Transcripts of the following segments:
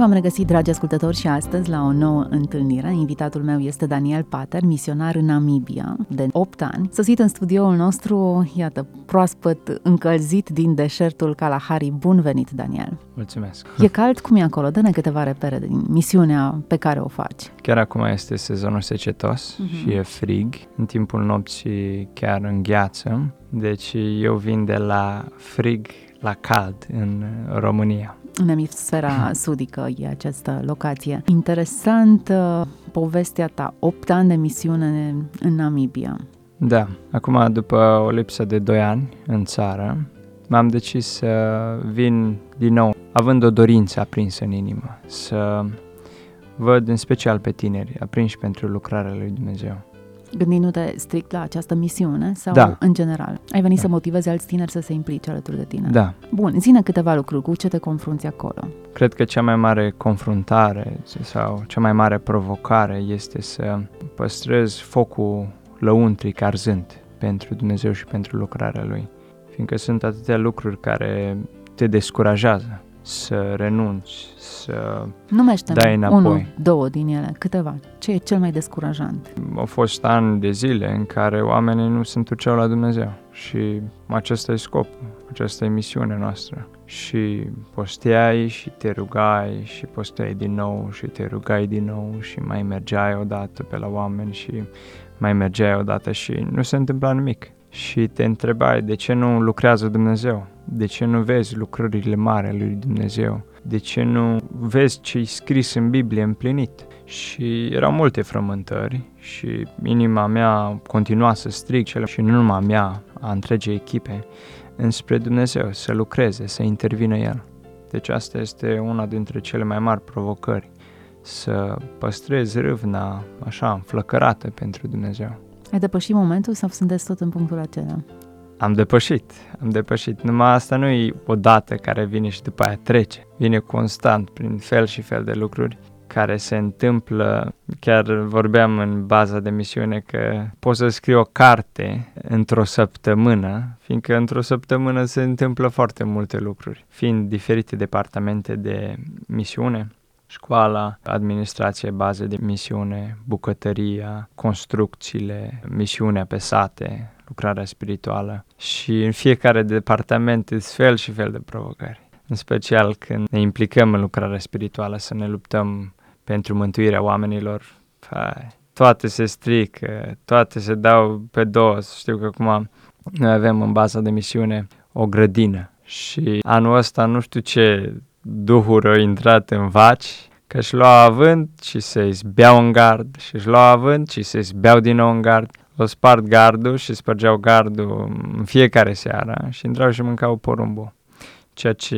V-am regăsit, dragi ascultători, și astăzi la o nouă întâlnire. Invitatul meu este Daniel Pater, misionar în Namibia de 8 ani. Sosit în studioul nostru, iată, proaspăt încălzit din deșertul Kalahari. Bun venit, Daniel! Mulțumesc! E cald? Cum e acolo? Dă-ne câteva repere din misiunea pe care o faci. Chiar acum este sezonul secetos uh-huh. și e frig. În timpul nopții chiar îngheață. Deci eu vin de la frig la cald în România. În emisfera sudică e această locație. Interesant uh, povestea ta, 8 ani de misiune în Namibia. Da, acum după o lipsă de 2 ani în țară, m-am decis să vin din nou, având o dorință aprinsă în inimă, să văd în special pe tineri aprinși pentru lucrarea lui Dumnezeu gândindu-te strict la această misiune sau da. în general? Ai venit da. să motivezi alți tineri să se implice alături de tine? Da. Bun, zine câteva lucruri, cu ce te confrunți acolo? Cred că cea mai mare confruntare sau cea mai mare provocare este să păstrezi focul lăuntric arzând pentru Dumnezeu și pentru lucrarea Lui. Fiindcă sunt atâtea lucruri care te descurajează să renunți, să Numește dai înapoi. unul, două din ele, câteva. Ce e cel mai descurajant? Au fost ani de zile în care oamenii nu se întorceau la Dumnezeu și acesta e scopul, aceasta e misiunea noastră. Și posteai și te rugai și posteai din nou și te rugai din nou și mai mergeai odată pe la oameni și mai mergeai odată și nu se întâmpla nimic. Și te întrebai de ce nu lucrează Dumnezeu, de ce nu vezi lucrările mari ale lui Dumnezeu, de ce nu vezi ce e scris în Biblie împlinit. Și erau multe frământări și inima mea continua să strig cele și nu numai mea, a întregii echipe, înspre Dumnezeu, să lucreze, să intervină El. Deci asta este una dintre cele mai mari provocări, să păstrezi râvna așa înflăcărată pentru Dumnezeu. Ai depășit momentul sau sunteți tot în punctul acela? Am depășit, am depășit. Numai asta nu e o dată care vine și după aia trece. Vine constant prin fel și fel de lucruri care se întâmplă. Chiar vorbeam în baza de misiune că poți să scrii o carte într-o săptămână, fiindcă într-o săptămână se întâmplă foarte multe lucruri. Fiind diferite departamente de misiune, școala, administrație, baze de misiune, bucătăria, construcțiile, misiunea pe sate, lucrarea spirituală și în fiecare departament sunt fel și fel de provocări. În special când ne implicăm în lucrarea spirituală, să ne luptăm pentru mântuirea oamenilor, hai, toate se strică, toate se dau pe dos. Știu că acum noi avem în baza de misiune o grădină și anul ăsta nu știu ce duhuri au intrat în vaci, că își luau avânt și se izbeau în gard și își luau avânt și se izbeau din nou în gard. O spart gardul și spărgeau gardul în fiecare seară și intrau și mâncau porumbul. Ceea ce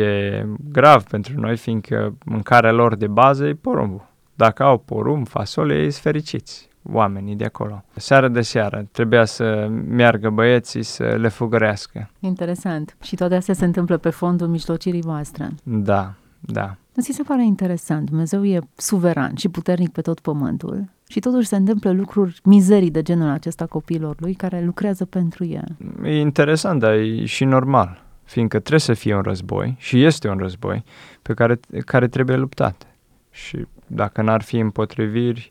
e grav pentru noi, fiindcă mâncarea lor de bază e porumbul. Dacă au porumb, fasole, ei sunt fericiți oamenii de acolo. Seară de seară trebuia să meargă băieții să le fugărească. Interesant. Și toate astea se întâmplă pe fondul mijlocirii voastre. Da, da. Îți se pare interesant. Dumnezeu e suveran și puternic pe tot pământul și totuși se întâmplă lucruri, mizerii de genul acesta copiilor lui care lucrează pentru el. E interesant, dar e și normal, fiindcă trebuie să fie un război și este un război pe care, care trebuie luptat. Și dacă n-ar fi împotriviri,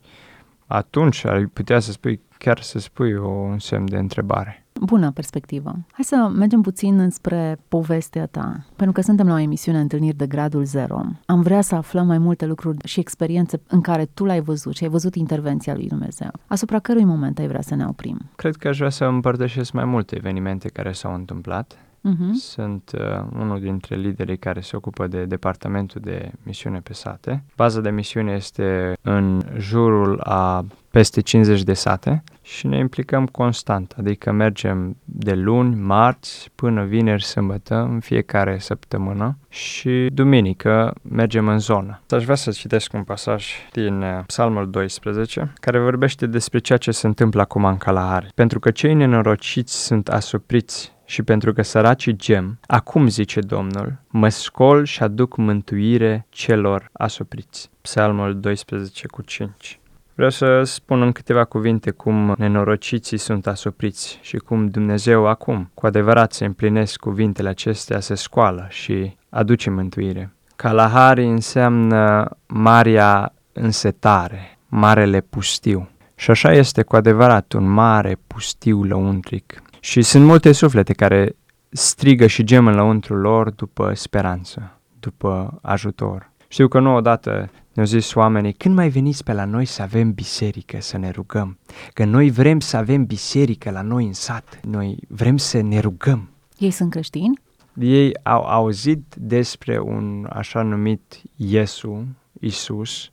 atunci ar putea să spui, chiar să spui o, un semn de întrebare. Bună perspectivă. Hai să mergem puțin spre povestea ta, pentru că suntem la o emisiune Întâlniri de Gradul Zero. Am vrea să aflăm mai multe lucruri și experiențe în care tu l-ai văzut și ai văzut intervenția lui Dumnezeu. Asupra cărui moment ai vrea să ne oprim? Cred că aș vrea să împărtășesc mai multe evenimente care s-au întâmplat. Uh-huh. Sunt uh, unul dintre liderii care se ocupă de departamentul de misiune pe sate. Baza de misiune este în jurul a peste 50 de sate și ne implicăm constant, adică mergem de luni, marți până vineri, sâmbătă, în fiecare săptămână și duminică mergem în zonă. Aș vrea să citesc un pasaj din uh, Psalmul 12 care vorbește despre ceea ce se întâmplă acum în Kalahari. Pentru că cei nenorociți sunt asupriți și pentru că săracii gem, acum zice Domnul, mă scol și aduc mântuire celor asupriți. Psalmul 12 cu 5. Vreau să spun în câteva cuvinte cum nenorociții sunt asupriți și cum Dumnezeu acum, cu adevărat, se împlinesc cuvintele acestea, se scoală și aduce mântuire. Kalahari înseamnă marea însetare, marele pustiu. Și așa este cu adevărat un mare pustiu lăuntric. Și sunt multe suflete care strigă și gem în lăuntrul lor după speranță, după ajutor. Știu că nu odată ne-au zis oamenii, când mai veniți pe la noi să avem biserică, să ne rugăm? Că noi vrem să avem biserică la noi în sat, noi vrem să ne rugăm. Ei sunt creștini? Ei au auzit despre un așa numit Iesu, Isus,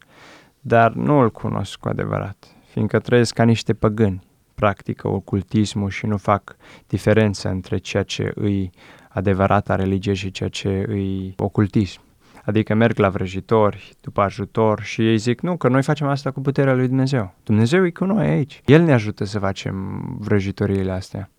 dar nu îl cunosc cu adevărat, fiindcă trăiesc ca niște păgâni, practică ocultismul și nu fac diferență între ceea ce îi adevărata religie și ceea ce îi ocultism. Adică merg la vrăjitori după ajutor și ei zic, nu, că noi facem asta cu puterea lui Dumnezeu. Dumnezeu e cu noi aici. El ne ajută să facem vrăjitoriile astea.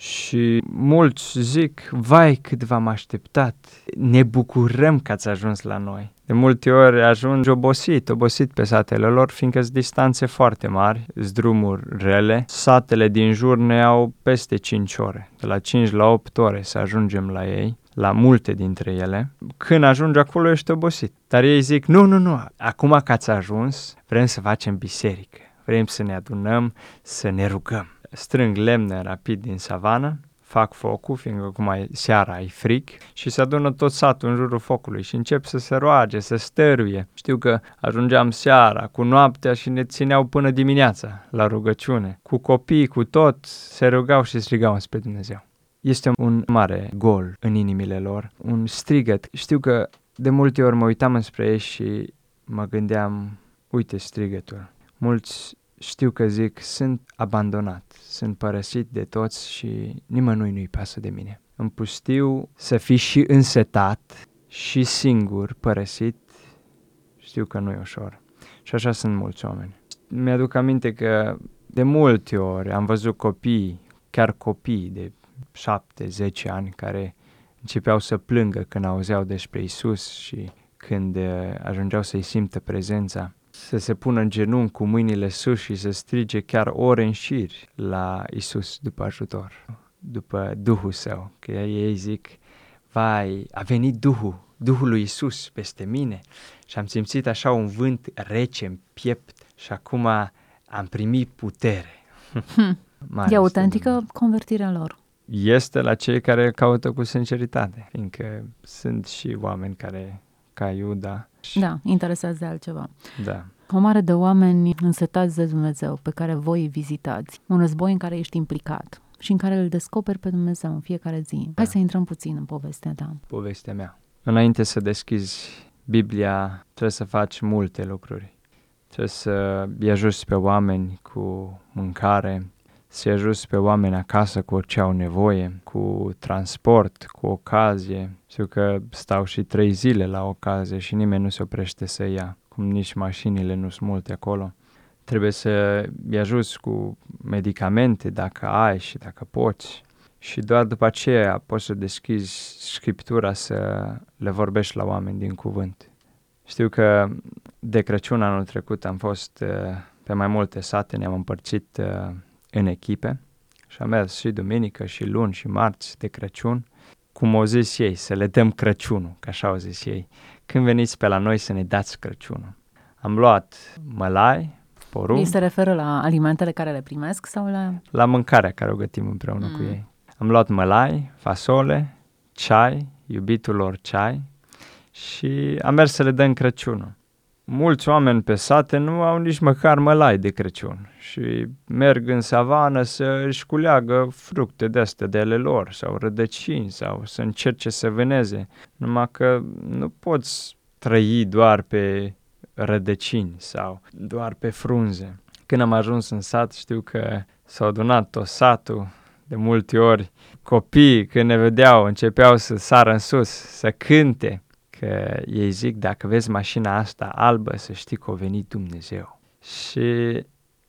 Și mulți zic, vai cât v-am așteptat, ne bucurăm că ați ajuns la noi. De multe ori ajungi obosit, obosit pe satele lor, fiindcă sunt distanțe foarte mari, sunt drumuri rele. Satele din jur ne au peste 5 ore, de la 5 la 8 ore să ajungem la ei la multe dintre ele, când ajungi acolo ești obosit. Dar ei zic, nu, nu, nu, acum că ați ajuns, vrem să facem biserică, vrem să ne adunăm, să ne rugăm. Strâng lemne rapid din savană, fac focul, fiindcă acum e seara, e frig, și se adună tot satul în jurul focului și încep să se roage, să stăruie. Știu că ajungeam seara, cu noaptea și ne țineau până dimineața la rugăciune. Cu copii, cu tot, se rugau și strigau spre Dumnezeu. Este un mare gol în inimile lor, un strigăt. Știu că de multe ori mă uitam înspre ei și mă gândeam, uite strigătul. Mulți știu că zic, sunt abandonat, sunt părăsit de toți și nimănui nu-i pasă de mine. În pustiu să fii și însetat și singur, părăsit, știu că nu e ușor. Și așa sunt mulți oameni. Mi-aduc aminte că de multe ori am văzut copii, chiar copii de 7-10 ani care începeau să plângă când auzeau despre Isus și când uh, ajungeau să-i simtă prezența, să se pună în genunchi cu mâinile sus și să strige chiar ore în șir la Isus după ajutor, după Duhul Său, că ei zic, vai, a venit Duhul, Duhul lui Isus peste mine și am simțit așa un vânt rece în piept și acum am primit putere. Hmm. e autentică convertirea lor este la cei care caută cu sinceritate, fiindcă sunt și oameni care, ca Iuda. Da, interesează de altceva. Da. O mare de oameni însetați de Dumnezeu pe care voi îi vizitați. Un război în care ești implicat și în care îl descoperi pe Dumnezeu în fiecare zi. Da. Hai să intrăm puțin în povestea ta. Povestea mea. Înainte să deschizi Biblia, trebuie să faci multe lucruri. Trebuie să îi ajuți pe oameni cu mâncare, să ajuți pe oameni acasă cu orice au nevoie, cu transport, cu ocazie. Știu că stau și trei zile la ocazie și nimeni nu se oprește să ia, cum nici mașinile nu sunt multe acolo. Trebuie să îi ajuți cu medicamente dacă ai și dacă poți. Și doar după aceea poți să deschizi Scriptura să le vorbești la oameni din cuvânt. Știu că de Crăciun anul trecut am fost uh, pe mai multe sate, ne-am împărțit uh, în echipe și am mers și duminică și luni și marți de Crăciun, cum au zis ei, să le dăm Crăciunul, că așa au zis ei. Când veniți pe la noi să ne dați Crăciunul. Am luat mălai, porumb. Ei se referă la alimentele care le primesc sau la... La mâncarea care o gătim împreună mm. cu ei. Am luat mălai, fasole, ceai, iubitul lor ceai și am mers să le dăm Crăciunul mulți oameni pe sate nu au nici măcar mălai de Crăciun și merg în savană să își culeagă fructe de astea de ale lor sau rădăcini sau să încerce să vâneze. Numai că nu poți trăi doar pe rădăcini sau doar pe frunze. Când am ajuns în sat, știu că s-a adunat tot satul, de multe ori copiii când ne vedeau începeau să sară în sus, să cânte, că ei zic dacă vezi mașina asta albă să știi că a venit Dumnezeu. Și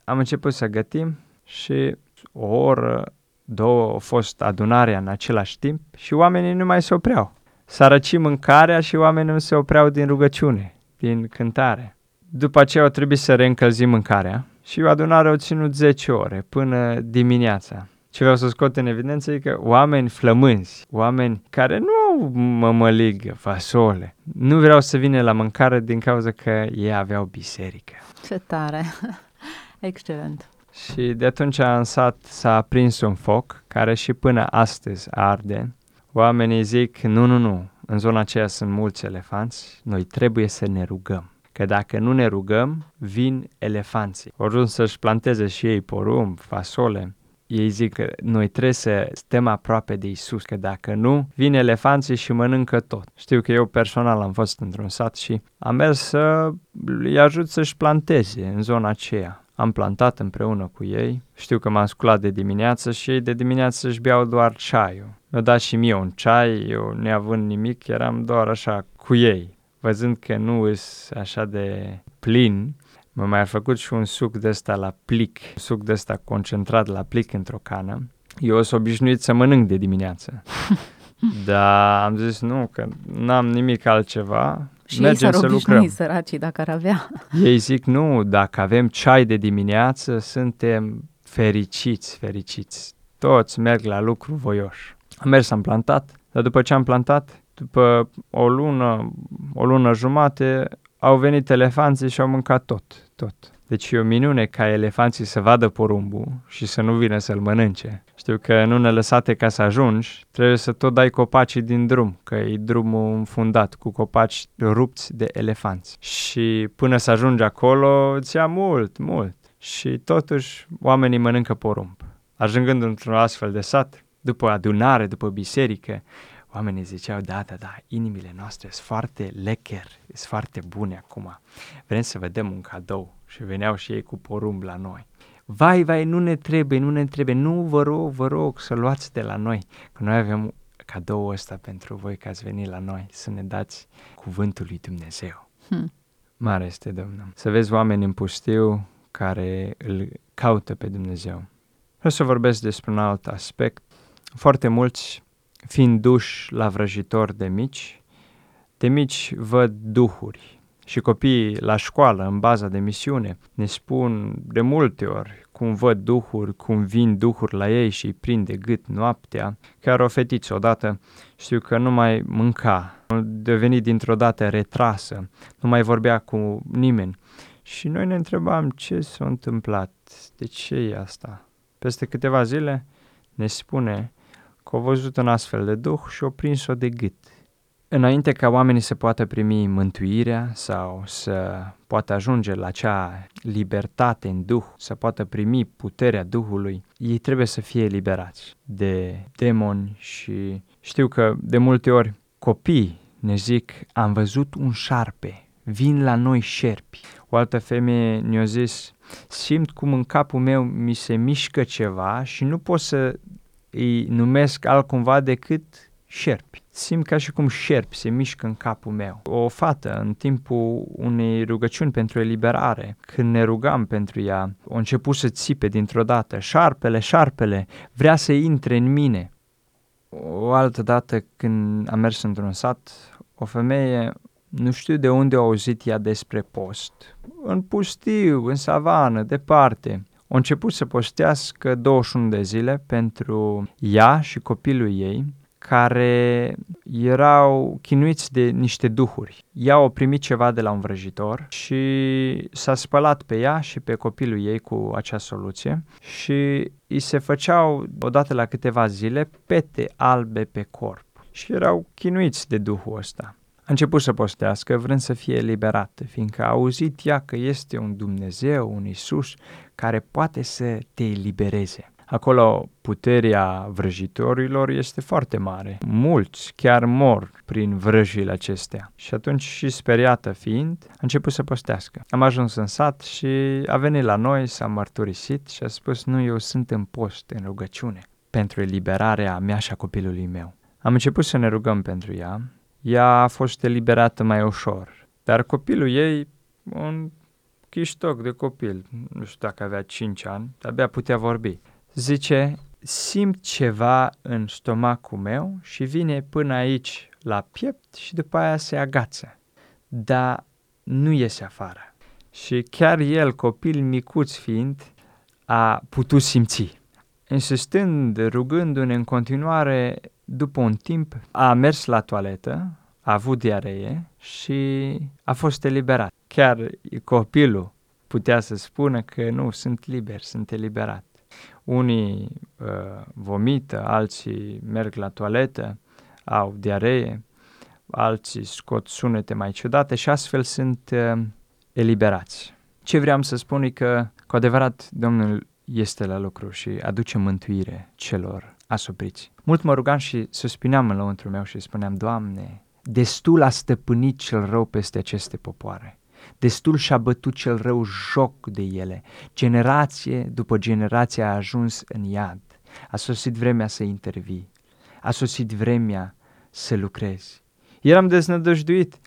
am început să gătim și o oră, două a fost adunarea în același timp și oamenii nu mai se opreau. S-a răcit mâncarea și oamenii nu se opreau din rugăciune, din cântare. După aceea au trebuit să reîncălzim mâncarea și adunarea au ținut 10 ore până dimineața. Ce vreau să scot în evidență e că oameni flămânzi, oameni care nu au mămăligă, fasole, nu vreau să vină la mâncare din cauza că ei aveau biserică. Ce tare! Excelent! Și de atunci în sat s-a aprins un foc care și până astăzi arde. Oamenii zic, nu, nu, nu, în zona aceea sunt mulți elefanți, noi trebuie să ne rugăm. Că dacă nu ne rugăm, vin elefanții. Ori să-și planteze și ei porumb, fasole, ei zic că noi trebuie să stăm aproape de Isus, că dacă nu, vin elefanții și mănâncă tot. Știu că eu personal am fost într-un sat și am mers să îi ajut să-și planteze în zona aceea. Am plantat împreună cu ei, știu că m-am sculat de dimineață și ei de dimineață își beau doar ceaiul. Mi-au dat și mie un ceai, eu neavând nimic, eram doar așa cu ei. Văzând că nu sunt așa de plin, Mă mai a făcut și un suc de ăsta la plic, suc de ăsta concentrat la plic într-o cană. Eu sunt obișnuit să mănânc de dimineață. Dar am zis nu, că n-am nimic altceva. Și Mergem ei să lucrăm. săracii dacă ar avea. Ei zic nu, dacă avem ceai de dimineață, suntem fericiți, fericiți. Toți merg la lucru voioși. Am mers, am plantat, dar după ce am plantat, după o lună, o lună jumate, au venit elefanții și au mâncat tot, tot. Deci e o minune ca elefanții să vadă porumbul și să nu vină să-l mănânce. Știu că în unele lăsate ca să ajungi, trebuie să tot dai copacii din drum, că e drumul înfundat cu copaci rupți de elefanți. Și până să ajungi acolo, îți ia mult, mult. Și totuși oamenii mănâncă porumb. Ajungând într-un astfel de sat, după adunare, după biserică, oamenii ziceau, da, da, da, inimile noastre sunt foarte lecher, sunt foarte bune acum. Vrem să vedem un cadou. Și veneau și ei cu porumb la noi. Vai, vai, nu ne trebuie, nu ne trebuie, nu vă rog, vă rog să luați de la noi, că noi avem cadou ăsta pentru voi că ați venit la noi, să ne dați cuvântul lui Dumnezeu. Hmm. Mare este Domnul. Să vezi oameni în pustiu care îl caută pe Dumnezeu. Vreau să vorbesc despre un alt aspect. Foarte mulți fiind duși la vrăjitor de mici, de mici văd duhuri. Și copiii la școală, în baza de misiune, ne spun de multe ori cum văd duhuri, cum vin duhuri la ei și îi prinde gât noaptea. Chiar o fetiță odată știu că nu mai mânca, a devenit dintr-o dată retrasă, nu mai vorbea cu nimeni. Și noi ne întrebam ce s-a întâmplat, de ce e asta. Peste câteva zile ne spune că a văzut un astfel de duh și a prins-o de gât. Înainte ca oamenii să poată primi mântuirea sau să poată ajunge la acea libertate în Duh, să poată primi puterea Duhului, ei trebuie să fie eliberați de demoni și știu că de multe ori copii ne zic, am văzut un șarpe, vin la noi șerpi. O altă femeie ne-a zis, simt cum în capul meu mi se mișcă ceva și nu pot să îi numesc altcumva decât șerpi. Simt ca și cum șerpi se mișcă în capul meu. O fată, în timpul unei rugăciuni pentru eliberare, când ne rugam pentru ea, a început să țipe dintr-o dată, șarpele, șarpele, vrea să intre în mine. O altă dată, când am mers într-un sat, o femeie, nu știu de unde a auzit ea despre post, în pustiu, în savană, departe, a început să postească 21 de zile pentru ea și copilul ei, care erau chinuiți de niște duhuri. Ea au primit ceva de la un vrăjitor și s-a spălat pe ea și pe copilul ei cu acea soluție și îi se făceau odată la câteva zile pete albe pe corp și erau chinuiți de duhul ăsta. A început să postească vrând să fie eliberată, fiindcă a auzit ea că este un Dumnezeu, un Isus, care poate să te elibereze. Acolo puterea vrăjitorilor este foarte mare. Mulți chiar mor prin vrăjile acestea. Și atunci și speriată fiind, a început să postească. Am ajuns în sat și a venit la noi, s-a mărturisit și a spus, nu, eu sunt în post, în rugăciune, pentru eliberarea mea și a copilului meu. Am început să ne rugăm pentru ea. Ea a fost eliberată mai ușor, dar copilul ei, un chiștoc de copil, nu știu dacă avea 5 ani, abia putea vorbi. Zice, simt ceva în stomacul meu și vine până aici la piept și după aia se agață, dar nu iese afară. Și chiar el, copil micuț fiind, a putut simți. Insistând, rugându-ne în continuare, după un timp, a mers la toaletă, a avut diaree și a fost eliberat. Chiar copilul putea să spună că nu, sunt liber, sunt eliberat. Unii uh, vomită, alții merg la toaletă, au diaree, alții scot sunete mai ciudate și astfel sunt uh, eliberați. Ce vreau să spun e că, cu adevărat, Domnul este la lucru și aduce mântuire celor asupriți. Mult mă rugam și suspineam în lăuntru meu și spuneam, Doamne, destul a stăpânit cel rău peste aceste popoare. Destul și-a bătut cel rău joc de ele. Generație după generație a ajuns în iad. A sosit vremea să intervii. A sosit vremea să lucrezi. Eram deznădăjduit,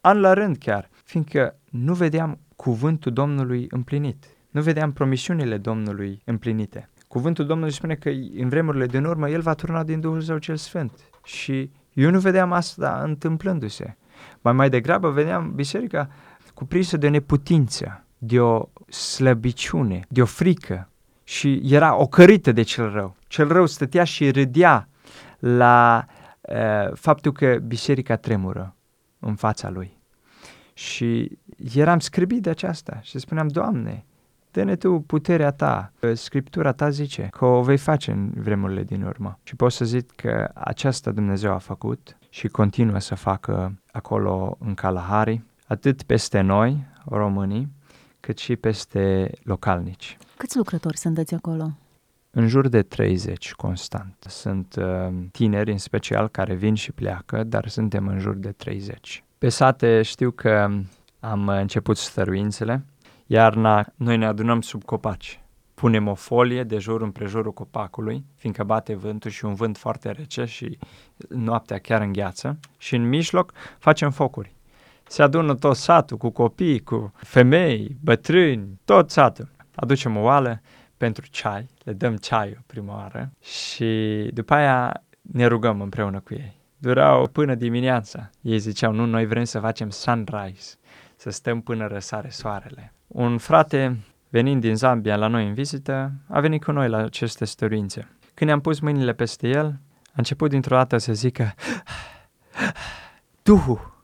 an la rând chiar, fiindcă nu vedeam cuvântul Domnului împlinit. Nu vedeam promisiunile Domnului împlinite. Cuvântul Domnului spune că în vremurile din urmă El va turna din Duhul Său cel Sfânt. Și eu nu vedeam asta întâmplându-se. Mai mai degrabă vedeam biserica cuprinsă de o neputință, de o slăbiciune, de o frică și era ocărită de cel rău. Cel rău stătea și râdea la uh, faptul că biserica tremură în fața lui. Și eram scribit de aceasta și spuneam, Doamne, dă-ne Tu puterea Ta. Scriptura Ta zice că o vei face în vremurile din urmă. Și pot să zic că aceasta Dumnezeu a făcut și continuă să facă acolo în Kalahari, atât peste noi, românii, cât și peste localnici. Câți lucrători sunteți acolo? În jur de 30 constant. Sunt uh, tineri în special care vin și pleacă, dar suntem în jur de 30. Pe sate știu că am început stăruințele. Iarna noi ne adunăm sub copaci. Punem o folie de jur împrejurul copacului, fiindcă bate vântul și un vânt foarte rece și noaptea chiar îngheață. Și în mijloc facem focuri se adună tot satul cu copii, cu femei, bătrâni, tot satul. Aducem o oală pentru ceai, le dăm ceaiul prima oară și după aia ne rugăm împreună cu ei. Durau până dimineața. Ei ziceau, nu, noi vrem să facem sunrise, să stăm până răsare soarele. Un frate, venind din Zambia la noi în vizită, a venit cu noi la aceste stăruințe. Când ne-am pus mâinile peste el, a început dintr-o dată să zică, Duhul,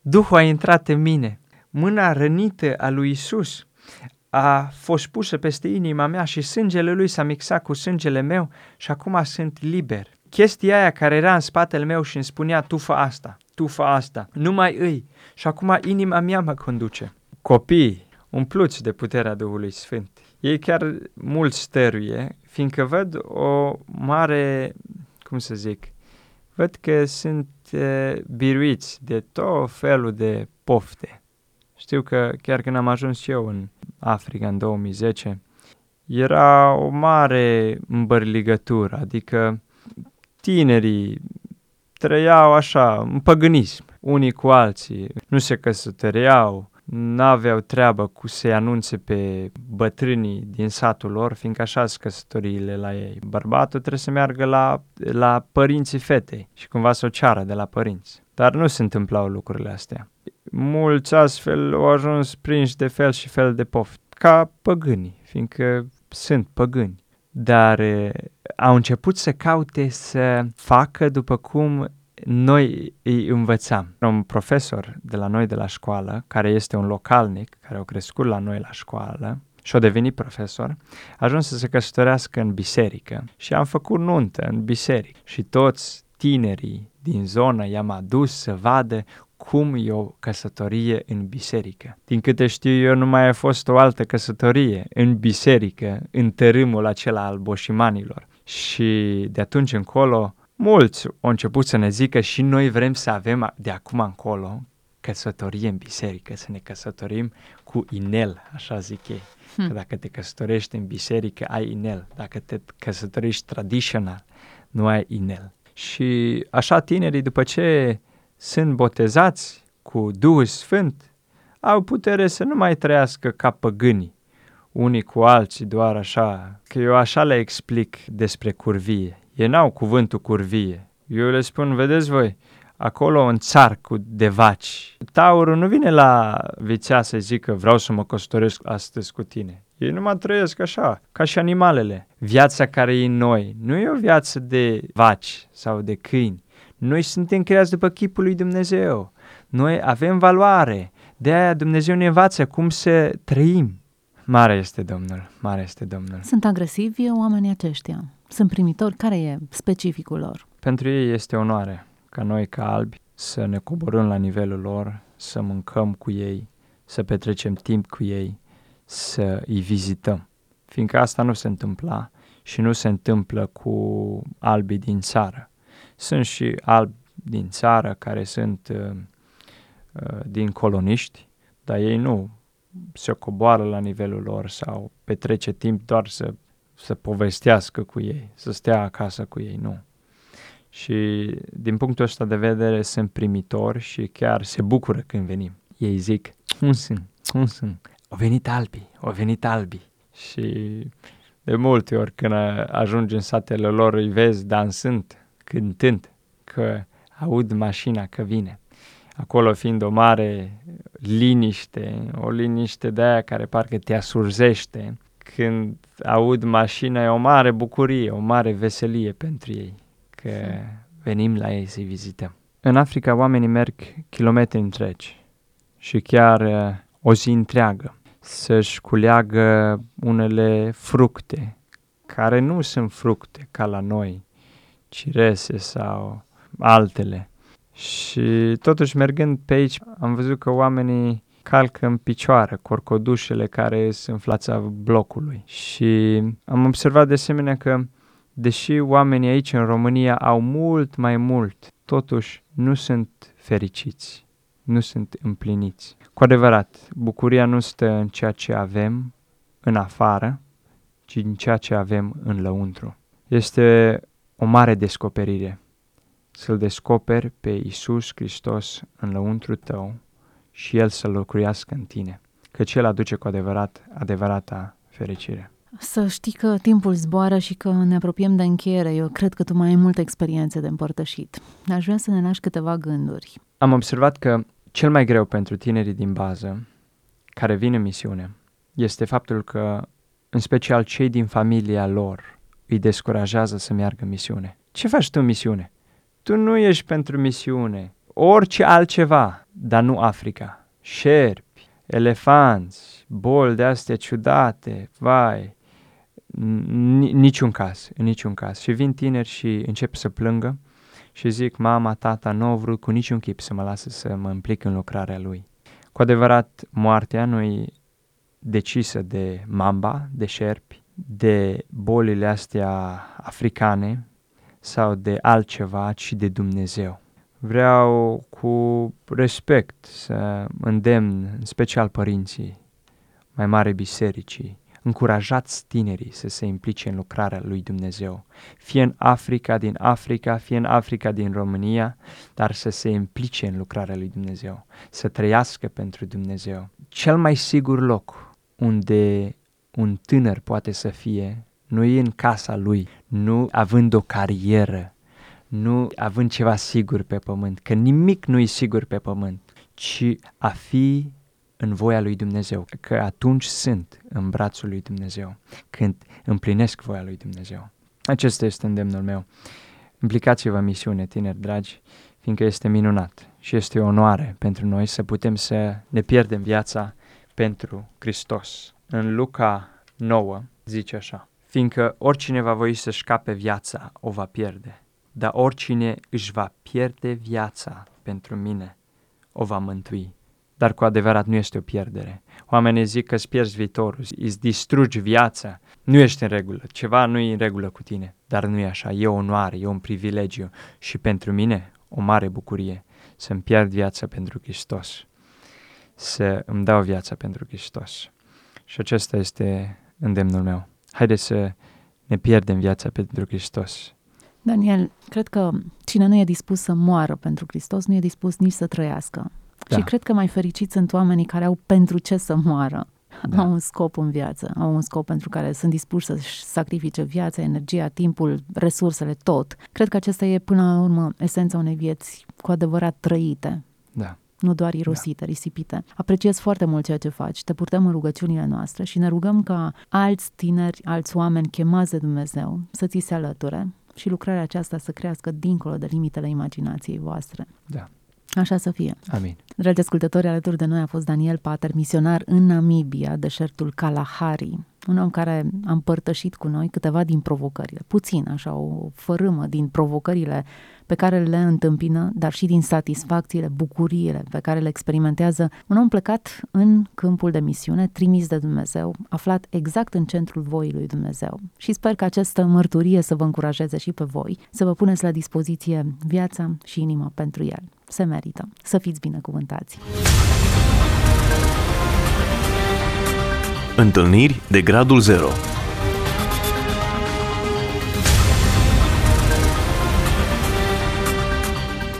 Duhul a intrat în mine. Mâna rănită a lui Isus a fost pusă peste inima mea și sângele lui s-a mixat cu sângele meu și acum sunt liber. Chestia aia care era în spatele meu și îmi spunea, tu fă asta, tu fă asta, nu mai îi. Și acum inima mea mă conduce. Copii, umpluți de puterea Duhului Sfânt. Ei chiar mult stăruie, fiindcă văd o mare, cum să zic, văd că sunt uh, biruiți de tot felul de pofte. Știu că chiar când am ajuns eu în Africa în 2010, era o mare îmbărligătură, adică tinerii trăiau așa, în păgânism, unii cu alții, nu se căsătoreau, n-aveau treabă cu să-i anunțe pe bătrânii din satul lor, fiindcă așa sunt căsătoriile la ei. Bărbatul trebuie să meargă la, la părinții fetei și cumva să o ceară de la părinți. Dar nu se întâmplau lucrurile astea. Mulți astfel au ajuns prinși de fel și fel de poft, ca păgânii, fiindcă sunt păgâni. Dar e, au început să caute să facă după cum noi îi învățam. Un profesor de la noi de la școală, care este un localnic, care a crescut la noi la școală, și a devenit profesor, a ajuns să se căsătorească în biserică și am făcut nuntă în biserică și toți tinerii din zonă i-am adus să vadă cum e o căsătorie în biserică. Din câte știu eu, nu mai a fost o altă căsătorie în biserică, în tărâmul acela al boșimanilor. Și de atunci încolo, mulți au început să ne zică și noi vrem să avem de acum încolo căsătorie în biserică, să ne căsătorim cu inel, așa zic ei. Hmm. Că dacă te căsătorești în biserică, ai inel. Dacă te căsătorești tradițional, nu ai inel. Și așa tinerii, după ce sunt botezați cu Duhul Sfânt, au putere să nu mai trăiască ca păgânii, unii cu alții doar așa, că eu așa le explic despre curvie. Ei n-au cuvântul curvie. Eu le spun, vedeți voi, acolo în țar cu de vaci. Taurul nu vine la vițea să zică vreau să mă căsătoresc astăzi cu tine. Ei numai trăiesc așa, ca și animalele. Viața care e în noi nu e o viață de vaci sau de câini. Noi suntem creați după chipul lui Dumnezeu. Noi avem valoare. De aia Dumnezeu ne învață cum să trăim. Mare este Domnul, mare este Domnul. Sunt agresivi oamenii aceștia? Sunt primitori? Care e specificul lor? Pentru ei este onoare ca noi, ca albi, să ne coborâm la nivelul lor, să mâncăm cu ei, să petrecem timp cu ei, să îi vizităm. Fiindcă asta nu se întâmpla și nu se întâmplă cu albii din țară. Sunt și albi din țară care sunt uh, uh, din coloniști, dar ei nu se coboară la nivelul lor sau petrece timp doar să, să povestească cu ei, să stea acasă cu ei, nu. Și din punctul ăsta de vedere sunt primitori și chiar se bucură când venim. Ei zic, cum sunt, cum sunt, au venit albii, au venit albii. Și de multe ori când ajungi în satele lor îi vezi dansând, cântând, că aud mașina că vine. Acolo fiind o mare liniște, o liniște de aia care parcă te asurzește, când aud mașina e o mare bucurie, o mare veselie pentru ei că venim la ei să-i vizităm. În Africa oamenii merg kilometri întregi și chiar uh, o zi întreagă să-și culeagă unele fructe care nu sunt fructe ca la noi, cirese sau altele. Și totuși mergând pe aici am văzut că oamenii calcă în picioare corcodușele care sunt în fața blocului. Și am observat de asemenea că deși oamenii aici în România au mult mai mult, totuși nu sunt fericiți, nu sunt împliniți. Cu adevărat, bucuria nu stă în ceea ce avem în afară, ci în ceea ce avem în lăuntru. Este o mare descoperire să-L descoperi pe Isus Hristos în lăuntru tău și El să locuiască în tine, căci El aduce cu adevărat adevărata fericire. Să știi că timpul zboară și că ne apropiem de încheiere. Eu cred că tu mai ai multă experiență de împărtășit. Aș vrea să ne lași câteva gânduri. Am observat că cel mai greu pentru tinerii din bază care vin în misiune este faptul că, în special cei din familia lor, îi descurajează să meargă în misiune. Ce faci tu în misiune? Tu nu ești pentru misiune. Orice altceva, dar nu Africa. Șerpi, elefanți, boli de astea ciudate, vai, niciun caz, în niciun caz. Și vin tineri și încep să plângă și zic, mama, tata, nu au vrut cu niciun chip să mă lasă să mă implic în lucrarea lui. Cu adevărat, moartea nu e decisă de mamba, de șerpi, de bolile astea africane sau de altceva, ci de Dumnezeu. Vreau cu respect să îndemn, în special părinții, mai mare bisericii, încurajați tinerii să se implice în lucrarea lui Dumnezeu, fie în Africa, din Africa, fie în Africa, din România, dar să se implice în lucrarea lui Dumnezeu, să trăiască pentru Dumnezeu. Cel mai sigur loc unde un tânăr poate să fie nu e în casa lui, nu având o carieră, nu având ceva sigur pe pământ, că nimic nu e sigur pe pământ, ci a fi în voia lui Dumnezeu, că atunci sunt în brațul lui Dumnezeu, când împlinesc voia lui Dumnezeu. Acesta este îndemnul meu. Implicați-vă în misiune, tineri dragi, fiindcă este minunat și este o onoare pentru noi să putem să ne pierdem viața pentru Hristos. În Luca 9 zice așa, fiindcă oricine va voi să scape viața, o va pierde, dar oricine își va pierde viața pentru mine, o va mântui. Dar cu adevărat nu este o pierdere. Oamenii zic că îți pierzi viitorul, îți distrugi viața, nu ești în regulă, ceva nu e în regulă cu tine. Dar nu e așa, e o onoare, e un privilegiu și pentru mine o mare bucurie să-mi pierd viața pentru Hristos, să îmi dau viața pentru Hristos. Și acesta este îndemnul meu. Haideți să ne pierdem viața pentru Hristos. Daniel, cred că cine nu e dispus să moară pentru Hristos, nu e dispus nici să trăiască. Da. Și cred că mai fericiți sunt oamenii care au pentru ce să moară. Da. Au un scop în viață, au un scop pentru care sunt dispuși să-și sacrifice viața, energia, timpul, resursele, tot. Cred că acesta e până la urmă esența unei vieți cu adevărat trăite. Da nu doar irosite, da. risipite. Apreciez foarte mult ceea ce faci, te purtăm în rugăciunile noastre și ne rugăm ca alți tineri, alți oameni chemați de Dumnezeu să ți se alăture și lucrarea aceasta să crească dincolo de limitele imaginației voastre. Da. Așa să fie. Amin. Dragi ascultători, alături de noi a fost Daniel Pater, misionar în Namibia, deșertul Kalahari, un om care a împărtășit cu noi câteva din provocările, puțin, așa, o fărâmă din provocările pe care le întâmpină, dar și din satisfacțiile, bucuriile pe care le experimentează un om plecat în câmpul de misiune, trimis de Dumnezeu, aflat exact în centrul voii lui Dumnezeu. Și sper că această mărturie să vă încurajeze și pe voi, să vă puneți la dispoziție viața și inima pentru el. Se merită. Să fiți binecuvântați! Întâlniri de gradul 0